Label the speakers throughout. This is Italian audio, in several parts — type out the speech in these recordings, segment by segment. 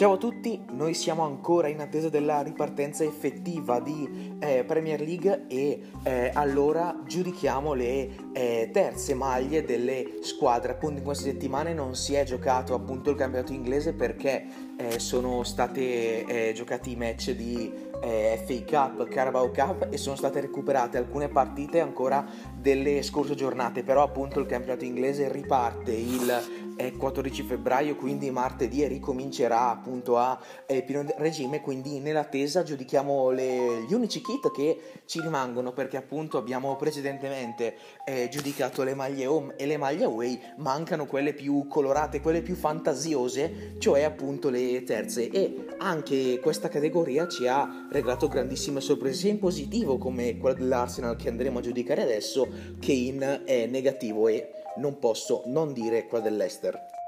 Speaker 1: Ciao a tutti, noi siamo ancora in attesa della ripartenza effettiva di eh, Premier League e eh, allora giudichiamo le eh, terze maglie delle squadre. Appunto in queste settimane non si è giocato appunto il campionato inglese perché eh, sono state eh, giocati i match di eh, FA Cup, Carabao Cup e sono state recuperate alcune partite ancora delle scorse giornate, però appunto il campionato inglese riparte il 14 febbraio, quindi martedì e ricomincerà appunto a eh, pieno regime, quindi nell'attesa giudichiamo le, gli unici kit che ci rimangono perché appunto abbiamo precedentemente eh, giudicato le maglie home e le maglie away, mancano quelle più colorate, quelle più fantasiose, cioè appunto le terze. E anche questa categoria ci ha regalato grandissime sorprese sia in positivo come quella dell'Arsenal che andremo a giudicare adesso che in eh, negativo. E non posso non dire quella dell'Ester.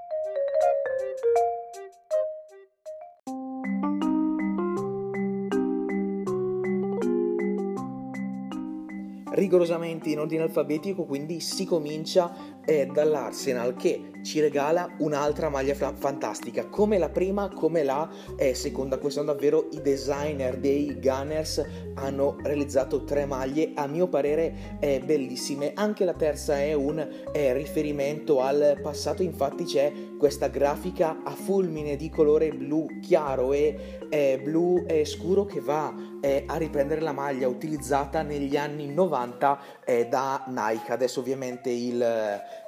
Speaker 1: rigorosamente in ordine alfabetico, quindi si comincia eh, dall'Arsenal che ci regala un'altra maglia fra- fantastica, come la prima, come la eh, seconda. Quest'anno davvero i designer dei Gunners hanno realizzato tre maglie, a mio parere eh, bellissime. Anche la terza è un eh, riferimento al passato, infatti c'è questa grafica a fulmine di colore blu chiaro e eh, blu scuro che va eh, a riprendere la maglia utilizzata negli anni 90 eh, da Nike. Adesso ovviamente il,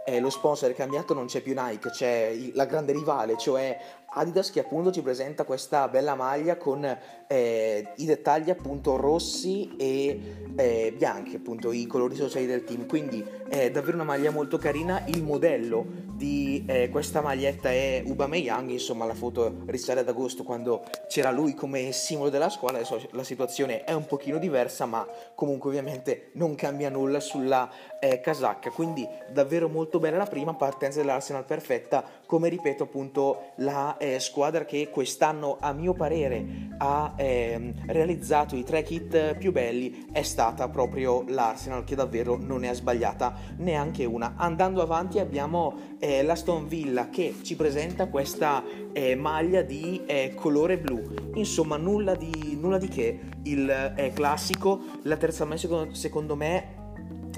Speaker 1: eh, lo sponsor è cambiato, non c'è più Nike, c'è la grande rivale, cioè Adidas che appunto ci presenta questa bella maglia con eh, i dettagli appunto rossi e eh, bianchi, appunto i colori sociali del team. Quindi è davvero una maglia molto carina. Il modello di eh, questa maglietta è Young, insomma la foto risale ad agosto quando c'era lui come simbolo della scuola, adesso la situazione è un pochino diversa, ma comunque ovviamente non cambia nulla sulla eh, casacca. Quindi davvero molto bella la prima partenza dell'Arsenal perfetta, come ripeto appunto la eh, squadra che quest'anno a mio parere ha eh, realizzato i tre kit più belli è stata proprio l'Arsenal che davvero non ne ha sbagliata neanche una. Andando avanti abbiamo eh, l'Aston Villa che ci presenta questa eh, maglia di eh, colore blu, insomma nulla di, nulla di che, il eh, classico, la terza me secondo, secondo me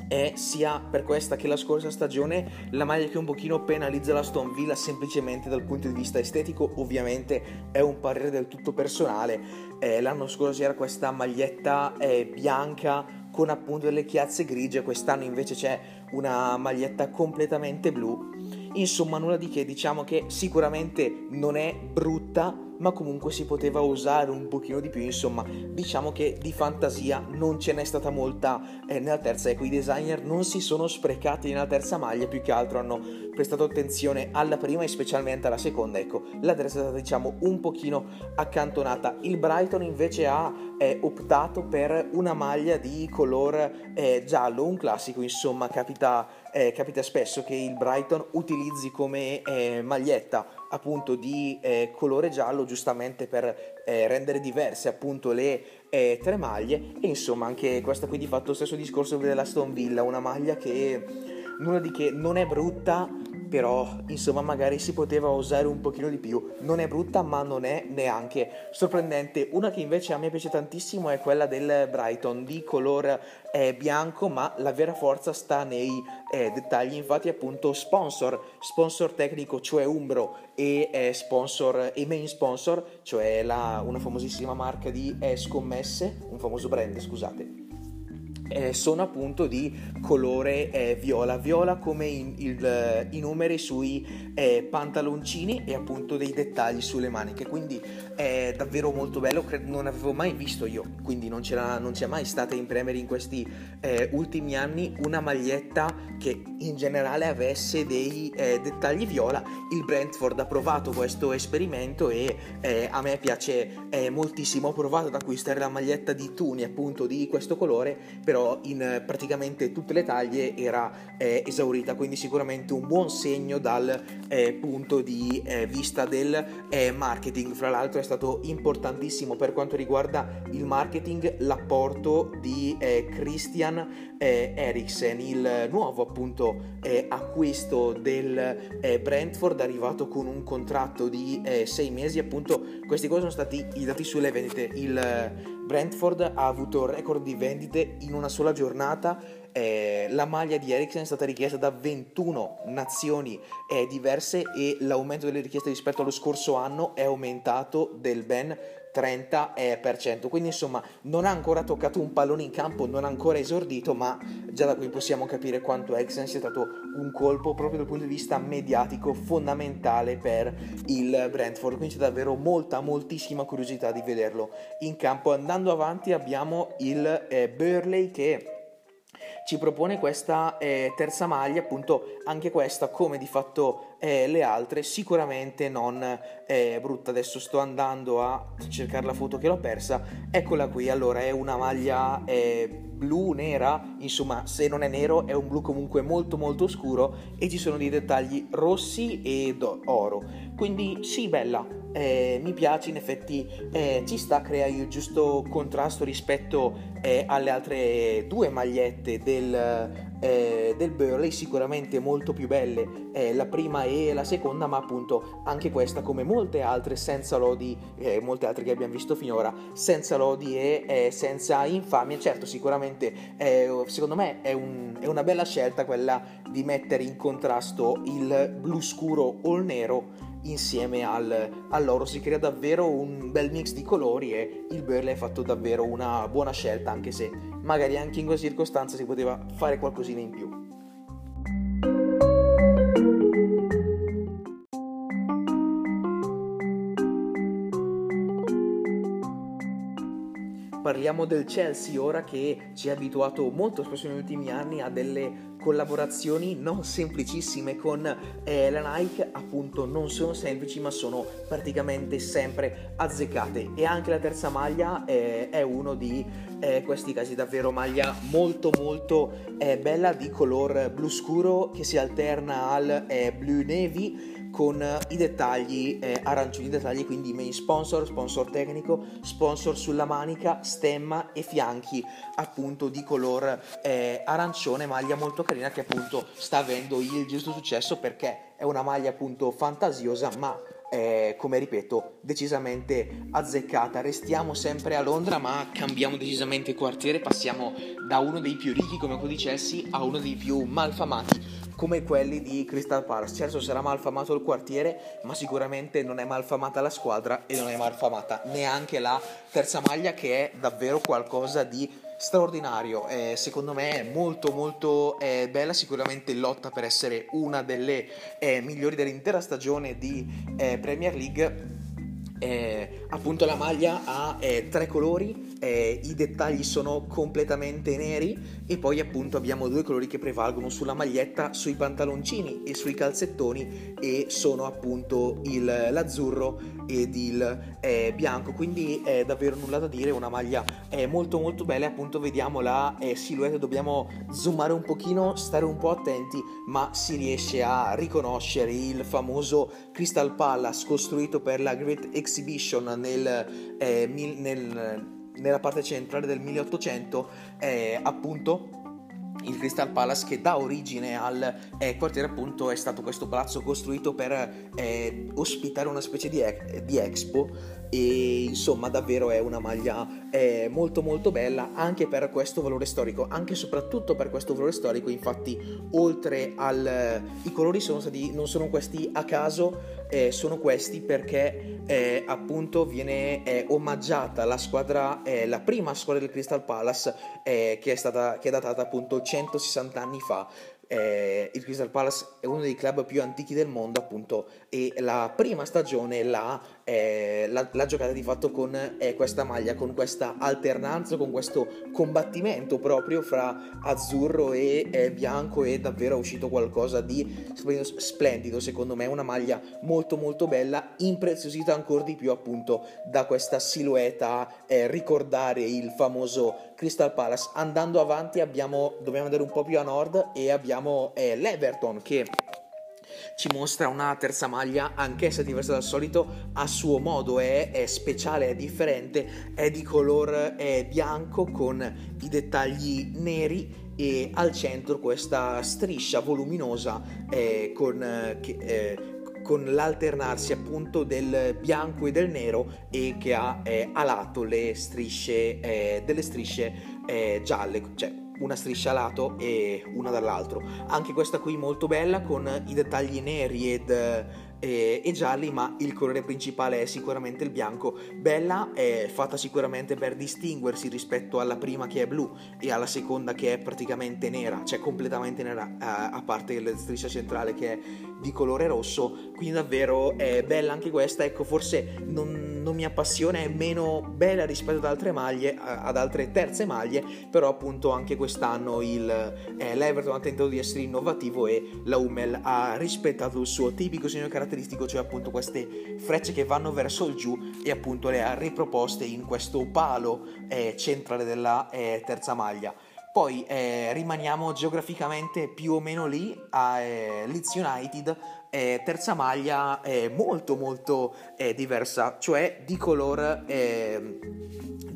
Speaker 1: è sia per questa che la scorsa stagione la maglia che un pochino penalizza la Stone Villa semplicemente dal punto di vista estetico, ovviamente è un parere del tutto personale. Eh, l'anno scorso era questa maglietta eh, bianca con appunto delle chiazze grigie, quest'anno invece c'è una maglietta completamente blu. Insomma, nulla di che, diciamo che sicuramente non è brutta, ma comunque si poteva usare un pochino di più, insomma, diciamo che di fantasia non ce n'è stata molta. Eh, nella terza, ecco, i designer non si sono sprecati nella terza maglia, più che altro hanno prestato attenzione alla prima e specialmente alla seconda, ecco, la terza è stata diciamo un pochino accantonata, il Brighton invece ha eh, optato per una maglia di color eh, giallo, un classico, insomma, capita, eh, capita spesso che il Brighton utilizzi come eh, maglietta appunto di eh, colore giallo giustamente per eh, rendere diverse appunto le eh, tre maglie. E insomma anche questa qui di fatto stesso discorso della Stone Villa una maglia che nulla di che non è brutta però insomma magari si poteva usare un pochino di più. Non è brutta ma non è neanche sorprendente. Una che invece a me piace tantissimo è quella del Brighton di color eh, bianco ma la vera forza sta nei eh, dettagli. Infatti appunto sponsor, sponsor tecnico cioè Umbro e eh, sponsor e main sponsor cioè la, una famosissima marca di eh, scommesse, un famoso brand scusate eh, sono appunto di colore eh, viola, viola come in, il, i numeri sui eh, pantaloncini e appunto dei dettagli sulle maniche, quindi è davvero molto bello, non avevo mai visto io, quindi non, non c'è mai stata in Premier in questi eh, ultimi anni una maglietta che in generale avesse dei eh, dettagli viola, il Brentford ha provato questo esperimento e eh, a me piace moltissimo, ho provato ad acquistare la maglietta di Tuni appunto di questo colore, però in praticamente tutte le taglie era eh, esaurita, quindi sicuramente un buon segno dal eh, punto di eh, vista del eh, marketing. Fra l'altro è stato importantissimo per quanto riguarda il marketing l'apporto di eh, Christian Eriksen, il nuovo appunto acquisto del Brentford arrivato con un contratto di sei mesi, appunto questi qua sono stati i dati sulle vendite. Il Brentford ha avuto record di vendite in una sola giornata. Eh, la maglia di Eriksen è stata richiesta da 21 nazioni eh, diverse e l'aumento delle richieste rispetto allo scorso anno è aumentato del ben 30%. Quindi insomma non ha ancora toccato un pallone in campo, non ha ancora esordito, ma già da qui possiamo capire quanto Exen sia stato un colpo proprio dal punto di vista mediatico fondamentale per il Brentford. Quindi c'è davvero molta, moltissima curiosità di vederlo in campo. Andando avanti abbiamo il eh, Burley che ci propone questa eh, terza maglia, appunto anche questa come di fatto eh, le altre, sicuramente non eh, brutta. Adesso sto andando a cercare la foto che l'ho persa, eccola qui, allora è una maglia eh, blu, nera, insomma se non è nero è un blu comunque molto molto scuro. E ci sono dei dettagli rossi ed oro, quindi sì bella, eh, mi piace, in effetti eh, ci sta, crea il giusto contrasto rispetto eh, alle altre due magliette del, eh, del Burley, sicuramente molto più belle eh, la prima e la seconda, ma appunto anche questa come molte altre senza lodi, eh, molte altre che abbiamo visto finora, senza lodi e senza infamia, certo sicuramente secondo me è, un, è una bella scelta quella di mettere in contrasto il blu scuro o il nero insieme al, all'oro si crea davvero un bel mix di colori e il Burley ha fatto davvero una buona scelta anche se magari anche in queste circostanze si poteva fare qualcosina in più. Parliamo del Chelsea ora che ci ha abituato molto spesso negli ultimi anni a delle collaborazioni non semplicissime con eh, la Nike, appunto non sono semplici ma sono praticamente sempre azzeccate. E anche la terza maglia eh, è uno di eh, questi casi davvero maglia molto molto eh, bella di color blu scuro che si alterna al eh, blu navy con i dettagli eh, arancioni, dettagli quindi main sponsor, sponsor tecnico, sponsor sulla manica, stemma e fianchi appunto di color eh, arancione, maglia molto carina che appunto sta avendo il giusto successo perché è una maglia appunto fantasiosa ma eh, come ripeto, decisamente azzeccata. Restiamo sempre a Londra, ma cambiamo decisamente quartiere. Passiamo da uno dei più ricchi come quello di a uno dei più malfamati come quelli di Crystal Palace. Certo sarà malfamato il quartiere, ma sicuramente non è malfamata la squadra e non è malfamata neanche la terza maglia che è davvero qualcosa di straordinario. Eh, secondo me è molto molto eh, bella, sicuramente lotta per essere una delle eh, migliori dell'intera stagione di eh, Premier League. Eh, appunto la maglia ha eh, tre colori eh, i dettagli sono completamente neri e poi appunto abbiamo due colori che prevalgono sulla maglietta, sui pantaloncini e sui calzettoni e sono appunto il, l'azzurro ed il eh, bianco. Quindi è davvero nulla da dire una maglia è molto molto bella. Appunto vediamo la eh, silhouette. Dobbiamo zoomare un pochino stare un po' attenti ma si riesce a riconoscere il famoso Crystal Palace costruito per la Great Exhibition nel, eh, nel nella parte centrale del 1800 è appunto il Crystal Palace che dà origine al eh, quartiere appunto è stato questo palazzo costruito per eh, ospitare una specie di, di, expo e insomma davvero è una maglia eh, molto molto bella anche per questo valore storico anche e soprattutto per questo valore storico. Infatti oltre al i colori sono stati non sono questi a caso eh, sono questi perché eh, appunto viene eh, omaggiata la squadra la prima squadra del Crystal Palace che è stata che è datata appunto 160 anni fa eh, il Crystal Palace è uno dei club più antichi del mondo appunto e la prima stagione l'ha, eh, l'ha, l'ha giocata di fatto con eh, questa maglia, con questa alternanza, con questo combattimento proprio fra azzurro e eh, bianco e davvero è uscito qualcosa di splendido secondo me, una maglia molto molto bella, impreziosita ancora di più appunto da questa silhouette a eh, ricordare il famoso Crystal Palace. Andando avanti abbiamo, dobbiamo andare un po' più a nord e abbiamo eh, l'Everton che ci mostra una terza maglia anch'essa diversa dal solito a suo modo è, è speciale è differente è di color è bianco con i dettagli neri e al centro questa striscia voluminosa eh, con, eh, eh, con l'alternarsi appunto del bianco e del nero e che ha eh, a lato le strisce, eh, delle strisce eh, gialle, cioè una striscia a lato e una dall'altro. Anche questa qui molto bella con i dettagli neri ed e, e, gialli, ma il colore principale è sicuramente il bianco. Bella è fatta sicuramente per distinguersi rispetto alla prima che è blu e alla seconda che è praticamente nera, cioè completamente nera, a, a parte la striscia centrale che è di colore rosso. Quindi davvero è bella anche questa. Ecco, forse non, non mi appassiona, è meno bella rispetto ad altre maglie, ad altre terze maglie, però appunto anche quest'anno il, eh, l'Everton ha tentato di essere innovativo e la Hummel ha rispettato il suo tipico segno caratteristico cioè appunto queste frecce che vanno verso il giù e appunto le ha riproposte in questo palo eh, centrale della eh, terza maglia. Poi eh, rimaniamo geograficamente più o meno lì a eh, Leeds United, eh, terza maglia molto molto eh, diversa, cioè di color ehm,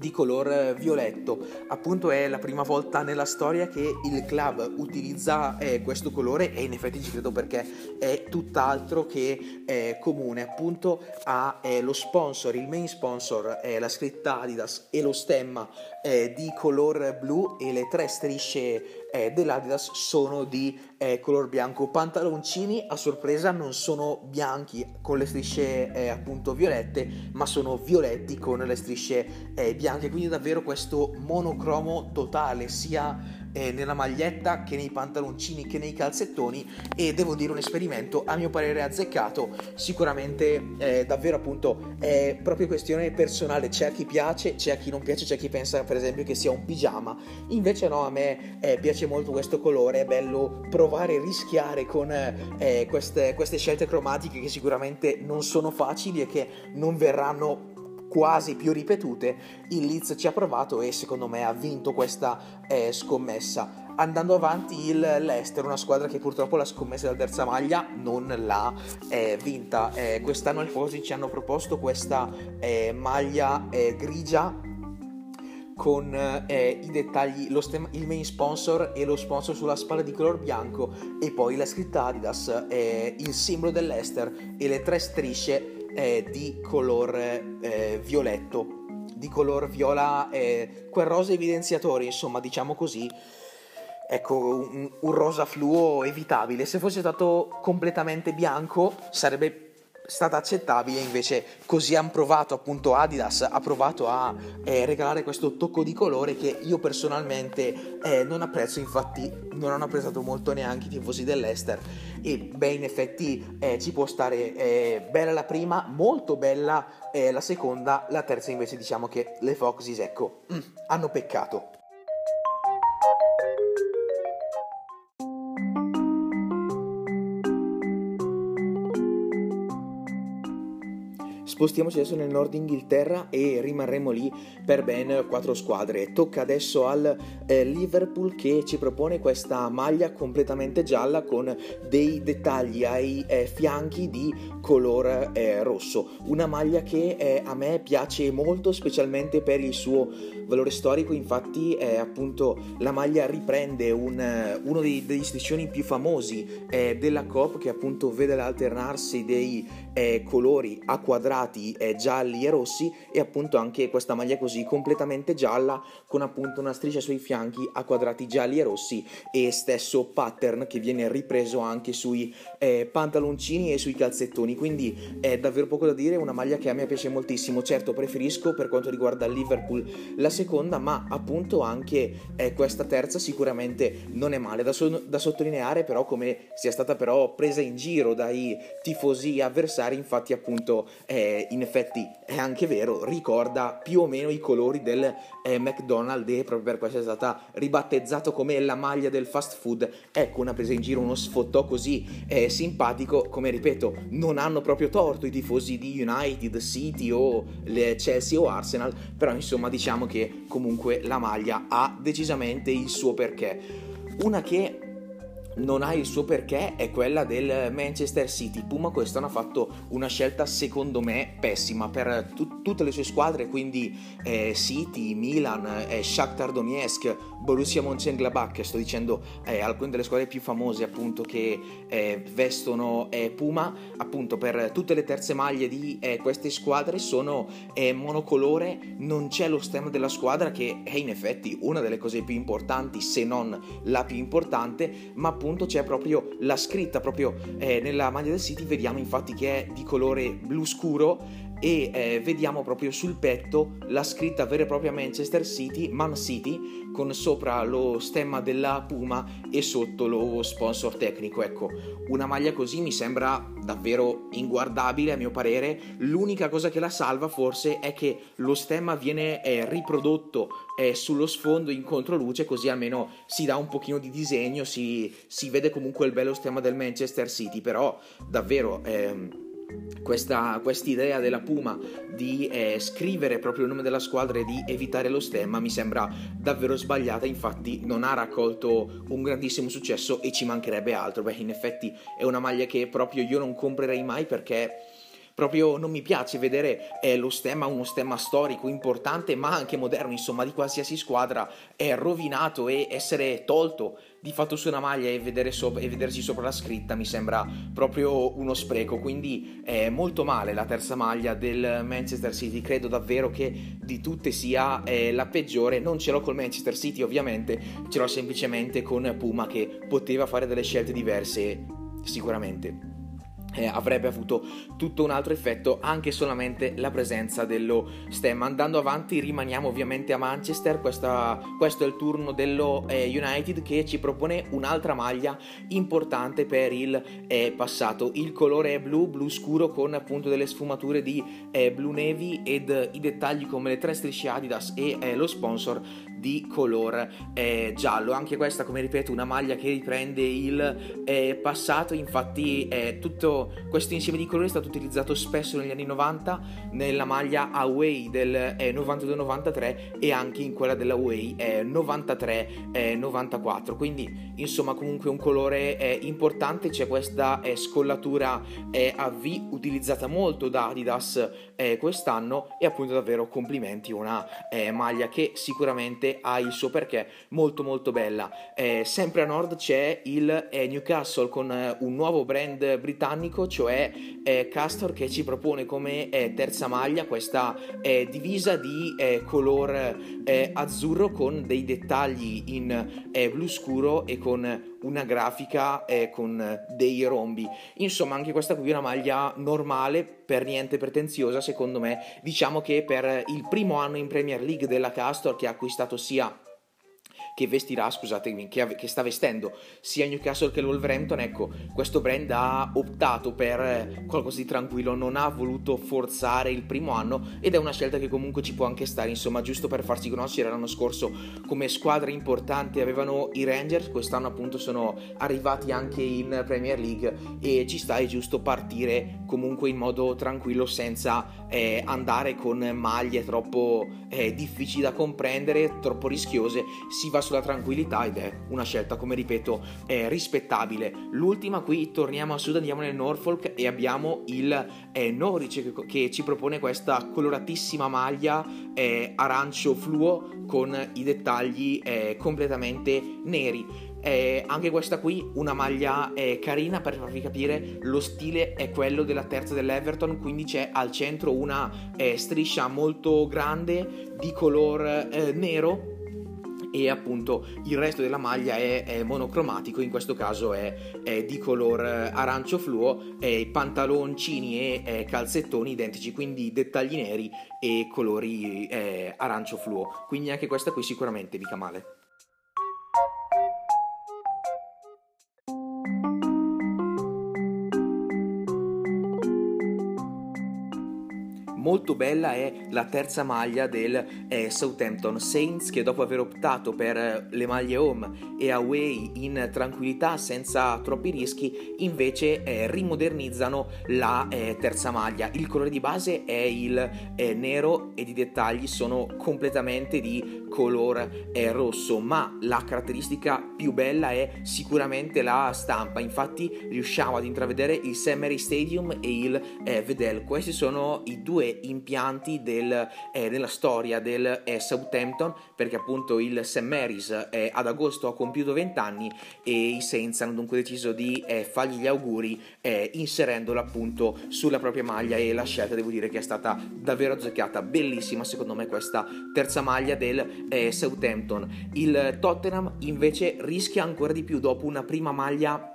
Speaker 1: di color violetto. Appunto è la prima volta nella storia che il club utilizza eh, questo colore e in effetti ci credo perché è tutt'altro che eh, comune. Appunto ha eh, lo sponsor, il main sponsor, la scritta Adidas e lo stemma eh, di color blu e le tre strisce eh, dell'Adidas sono di eh, color bianco. Pantaloncini a sorpresa non sono bianchi con le strisce eh, appunto violette, ma sono violetti con le strisce eh, bianche. Quindi davvero questo monocromo totale sia eh, nella maglietta che nei pantaloncini che nei calzettoni e devo dire un esperimento a mio parere azzeccato. Sicuramente eh, davvero appunto è proprio questione personale. C'è a chi piace c'è a chi non piace c'è chi pensa per esempio che sia un pigiama. Invece no a me eh, piace molto questo colore. È bello provare e rischiare con eh, queste, queste scelte cromatiche che sicuramente non sono facili e che non verranno quasi più ripetute, il Leeds ci ha provato e secondo me ha vinto questa eh, scommessa. Andando avanti il Leicester, una squadra che purtroppo la scommessa della terza maglia non l'ha eh, vinta. Eh, quest'anno i tifosi ci hanno proposto questa eh, maglia eh, grigia con eh, i dettagli, stem- il main sponsor e lo sponsor sulla spalla di color bianco e poi la scritta Adidas, eh, il simbolo dell'Ester e le tre strisce eh, di color eh, violetto, di color viola, eh, quel rosa evidenziatore, insomma, diciamo così. Ecco, un, un rosa fluo evitabile. Se fosse stato completamente bianco sarebbe stata accettabile, invece così hanno provato appunto Adidas, ha provato a eh, regalare questo tocco di colore che io personalmente eh, non apprezzo, infatti non hanno apprezzato molto neanche i tifosi dell'Ester e beh in effetti eh, ci può stare eh, bella la prima, molto bella eh, la seconda, la terza invece diciamo che le Foxys ecco mm, hanno peccato. Spostiamoci adesso nel nord Inghilterra e rimarremo lì per ben quattro squadre. Tocca adesso al eh, Liverpool che ci propone questa maglia completamente gialla con dei dettagli ai eh, fianchi di color eh, rosso. Una maglia che eh, a me piace molto, specialmente per il suo valore storico. Infatti, appunto, la maglia riprende un, uno dei, degli striscioni più famosi eh, della COP che appunto vede l'alternarsi dei eh, colori a quadrati quadrati eh, gialli e rossi e appunto anche questa maglia così completamente gialla con appunto una striscia sui fianchi a quadrati gialli e rossi e stesso pattern che viene ripreso anche sui eh, pantaloncini e sui calzettoni. Quindi è davvero poco da dire una maglia che a me piace moltissimo. Certo preferisco per quanto riguarda Liverpool la seconda ma appunto anche eh, questa terza sicuramente non è male da, so- da sottolineare però come sia stata però presa in giro dai tifosi avversari infatti appunto eh, in effetti è anche vero, ricorda più o meno i colori del eh, McDonald's e proprio per questo è stata ribattezzato come la maglia del fast food. Ecco, una presa in giro, uno sfottò così eh, simpatico, come ripeto, non hanno proprio torto i tifosi di United, City o Chelsea o Arsenal, però insomma diciamo che comunque la maglia ha decisamente il suo perché. Una che non ha il suo perché è quella del Manchester City. Puma quest'anno ha fatto una scelta secondo me pessima per tu- tutte le sue squadre, quindi eh, City, Milan, eh, Shakhtar Donetsk, Borussia Mönchengladbach, sto dicendo eh, alcune delle squadre più famose appunto che eh, vestono eh, Puma, appunto per tutte le terze maglie di eh, queste squadre sono monocolore, non c'è lo stemma della squadra che è in effetti una delle cose più importanti, se non la più importante, ma appunto c'è proprio la scritta, proprio eh, nella maglia del City. Vediamo infatti che è di colore blu scuro e eh, vediamo proprio sul petto la scritta vera e propria Manchester City, Man City, con sopra lo stemma della Puma e sotto lo sponsor tecnico. Ecco, una maglia così mi sembra davvero inguardabile a mio parere. L'unica cosa che la salva forse è che lo stemma viene eh, riprodotto eh, sullo sfondo in controluce, così almeno si dà un pochino di disegno, si, si vede comunque il bello stemma del Manchester City, però davvero... Eh, questa idea della Puma di eh, scrivere proprio il nome della squadra e di evitare lo stemma mi sembra davvero sbagliata, infatti non ha raccolto un grandissimo successo e ci mancherebbe altro, beh in effetti è una maglia che proprio io non comprerei mai perché proprio non mi piace vedere eh, lo stemma, uno stemma storico importante ma anche moderno, insomma di qualsiasi squadra, è rovinato e essere tolto di fatto su una maglia e, so- e, vedersi sopra la scritta mi sembra proprio uno spreco. Quindi è molto male la terza maglia del Manchester City. Credo davvero che di tutte sia eh, la peggiore. Non ce l'ho col Manchester City, ovviamente, ce l'ho semplicemente con Puma che poteva fare delle scelte diverse sicuramente eh, avrebbe avuto tutto un altro effetto anche solamente la presenza dello stemma. Andando avanti rimaniamo ovviamente a Manchester, Questa, questo è il turno dello eh, United che ci propone un'altra maglia importante per il eh, passato. Il colore è blu, blu scuro con appunto delle sfumature di eh, blu navy ed i dettagli come le tre strisce Adidas e eh, lo sponsor di color eh, giallo. Anche questa, come ripeto, una maglia che riprende il eh, passato. Infatti, eh, tutto questo insieme di colori è stato utilizzato spesso negli anni 90 nella maglia Away del 92-93 eh, e anche in quella della Away 93-94. Eh, Quindi, insomma, comunque un colore eh, importante. C'è questa scollatura a V utilizzata molto da Adidas quest'anno e appunto davvero complimenti una maglia che sicuramente ha il suo perché molto molto bella. Eh, sempre a nord c'è il eh, Newcastle con eh, un nuovo brand britannico, cioè eh, Castor che ci propone come eh, terza maglia questa eh, divisa di color azzurro con dei dettagli in blu scuro e con una grafica eh, con dei rombi. Insomma, anche questa qui è una maglia normale, per niente pretenziosa, secondo me. Diciamo che per il primo anno in Premier League della Castor, che ha acquistato sia che vestirà, scusatemi, che, che, sta vestendo sia Newcastle che Wolverhampton, ecco, questo brand ha optato per qualcosa di tranquillo, non ha voluto forzare il primo anno ed è una scelta che comunque ci può anche stare, insomma, giusto per farsi conoscere l'anno scorso come squadra importante avevano i Rangers, quest'anno appunto sono arrivati anche in Premier League e ci sta, è giusto partire comunque in modo tranquillo senza eh, andare con maglie troppo eh, difficili da comprendere, troppo rischiose, si va sulla tranquillità ed è una scelta, come ripeto, rispettabile. L'ultima qui torniamo a sud, andiamo nel Norfolk e abbiamo il eh, Norwich che, che, ci propone questa coloratissima maglia eh, arancio fluo con i dettagli eh, completamente neri. Eh, anche questa qui una maglia eh, carina per farvi capire lo stile è quello della terza dell'Everton quindi c'è al centro una eh, striscia molto grande di color eh, nero e appunto il resto della maglia è, è monocromatico, in questo caso è, è di color eh, arancio fluo, e pantaloncini e calzettoni identici, quindi dettagli neri e colori eh, arancio fluo. Quindi anche questa qui sicuramente mica male. Molto bella è la terza maglia del eh, Southampton Saints che dopo aver optato per le maglie home e away in tranquillità senza troppi rischi invece eh, rimodernizzano la eh, terza maglia. Il colore di base è il eh, nero ed i dettagli sono completamente di color eh, rosso ma la caratteristica più bella è sicuramente la stampa infatti riusciamo ad intravedere il St. Mary Stadium e il eh, Vedel questi sono i due impianti del, eh, della storia del eh, Southampton perché appunto il St. Mary's eh, ad agosto ha compiuto 20 anni e i Saints hanno dunque deciso di eh, fargli gli auguri eh, inserendolo appunto sulla propria maglia e la scelta devo dire che è stata davvero azzeccata bellissima secondo me questa terza maglia del eh, Southampton il Tottenham invece rischia ancora di più dopo una prima maglia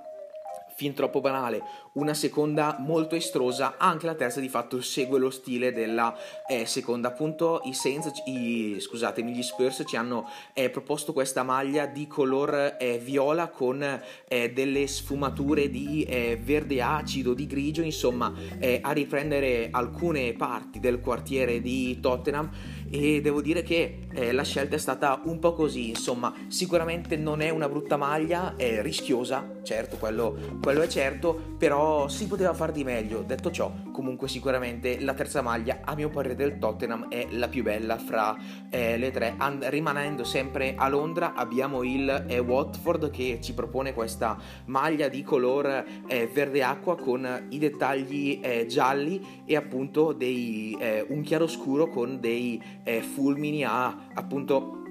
Speaker 1: fin troppo banale, una seconda molto estrosa, anche la terza di fatto segue lo stile della eh, seconda. Appunto i Saints, i, scusatemi, gli Spurs ci hanno eh, proposto questa maglia di color eh, viola con eh, delle sfumature di eh, verde acido, di grigio, insomma eh, a riprendere alcune parti del quartiere di Tottenham e devo dire che eh, la scelta è stata un po' così, insomma, sicuramente non è una brutta maglia, è rischiosa, certo, quello, quello è certo, però si poteva far di meglio. Detto ciò, comunque sicuramente la terza maglia, a mio parere del Tottenham, è la più bella fra eh, le tre. And- rimanendo sempre a Londra abbiamo il eh, Watford che ci propone questa maglia di color eh, verde acqua con i dettagli eh, gialli e appunto dei, eh, un chiaroscuro con dei eh, fulmini a appunto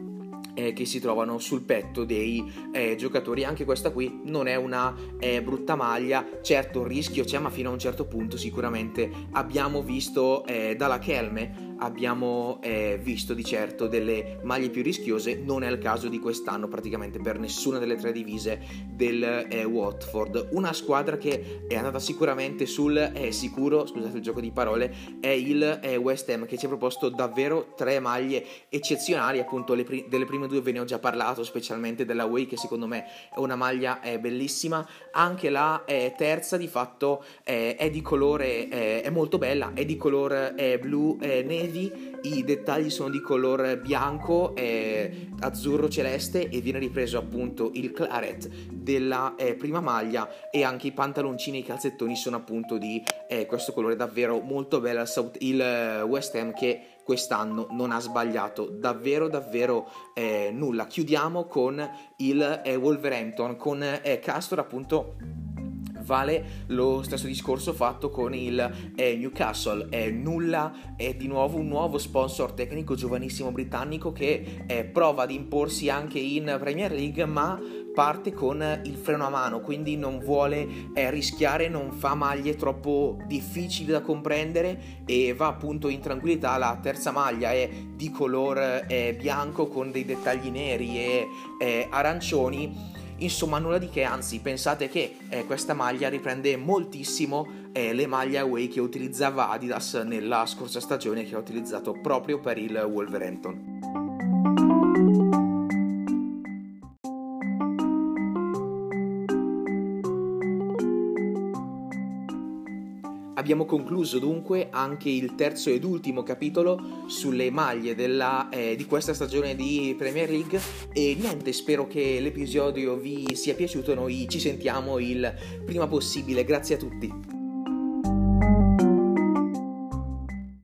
Speaker 1: eh, che si trovano sul petto dei eh, giocatori. Anche questa qui non è una eh, brutta maglia, certo il rischio c'è, ma fino a un certo punto sicuramente abbiamo visto eh, dalla Kelme abbiamo eh, visto di certo delle maglie più rischiose, non è il caso di quest'anno praticamente per nessuna delle tre divise del eh, Watford. Una squadra che è andata sicuramente sul eh, sicuro, scusate il gioco di parole, è il eh, West Ham che ci ha proposto davvero tre maglie eccezionali, appunto pri- delle prime due ve ne ho già parlato, specialmente della Way che secondo me è una maglia eh, bellissima, anche la eh, terza di fatto è di colore, è molto bella, è di colore blu nero navy, i dettagli sono di colore bianco, eh, azzurro celeste e viene ripreso appunto il claret della eh, prima maglia e anche i pantaloncini e i calzettoni sono appunto di eh, questo colore davvero molto bello il eh, West Ham che quest'anno non ha sbagliato davvero davvero eh, nulla. Chiudiamo con il eh, Wolverhampton con Castor appunto vale lo stesso discorso fatto con il eh, Newcastle. È nulla, è di nuovo un nuovo sponsor tecnico giovanissimo britannico che eh, prova ad imporsi anche in Premier League, ma parte con il freno a mano, quindi non vuole eh, rischiare, non fa maglie troppo difficili da comprendere e va appunto in tranquillità. La terza maglia è di colore eh, bianco con dei dettagli neri e eh, arancioni Insomma, nulla di che, anzi, pensate che eh, questa maglia riprende moltissimo eh, le maglie away che utilizzava Adidas nella scorsa stagione che ha utilizzato proprio per il Wolverhampton. Abbiamo concluso dunque anche il terzo ed ultimo capitolo sulle maglie della, eh, di questa stagione di Premier League e niente, spero che l'episodio vi sia piaciuto, noi ci sentiamo il prima possibile, grazie a tutti.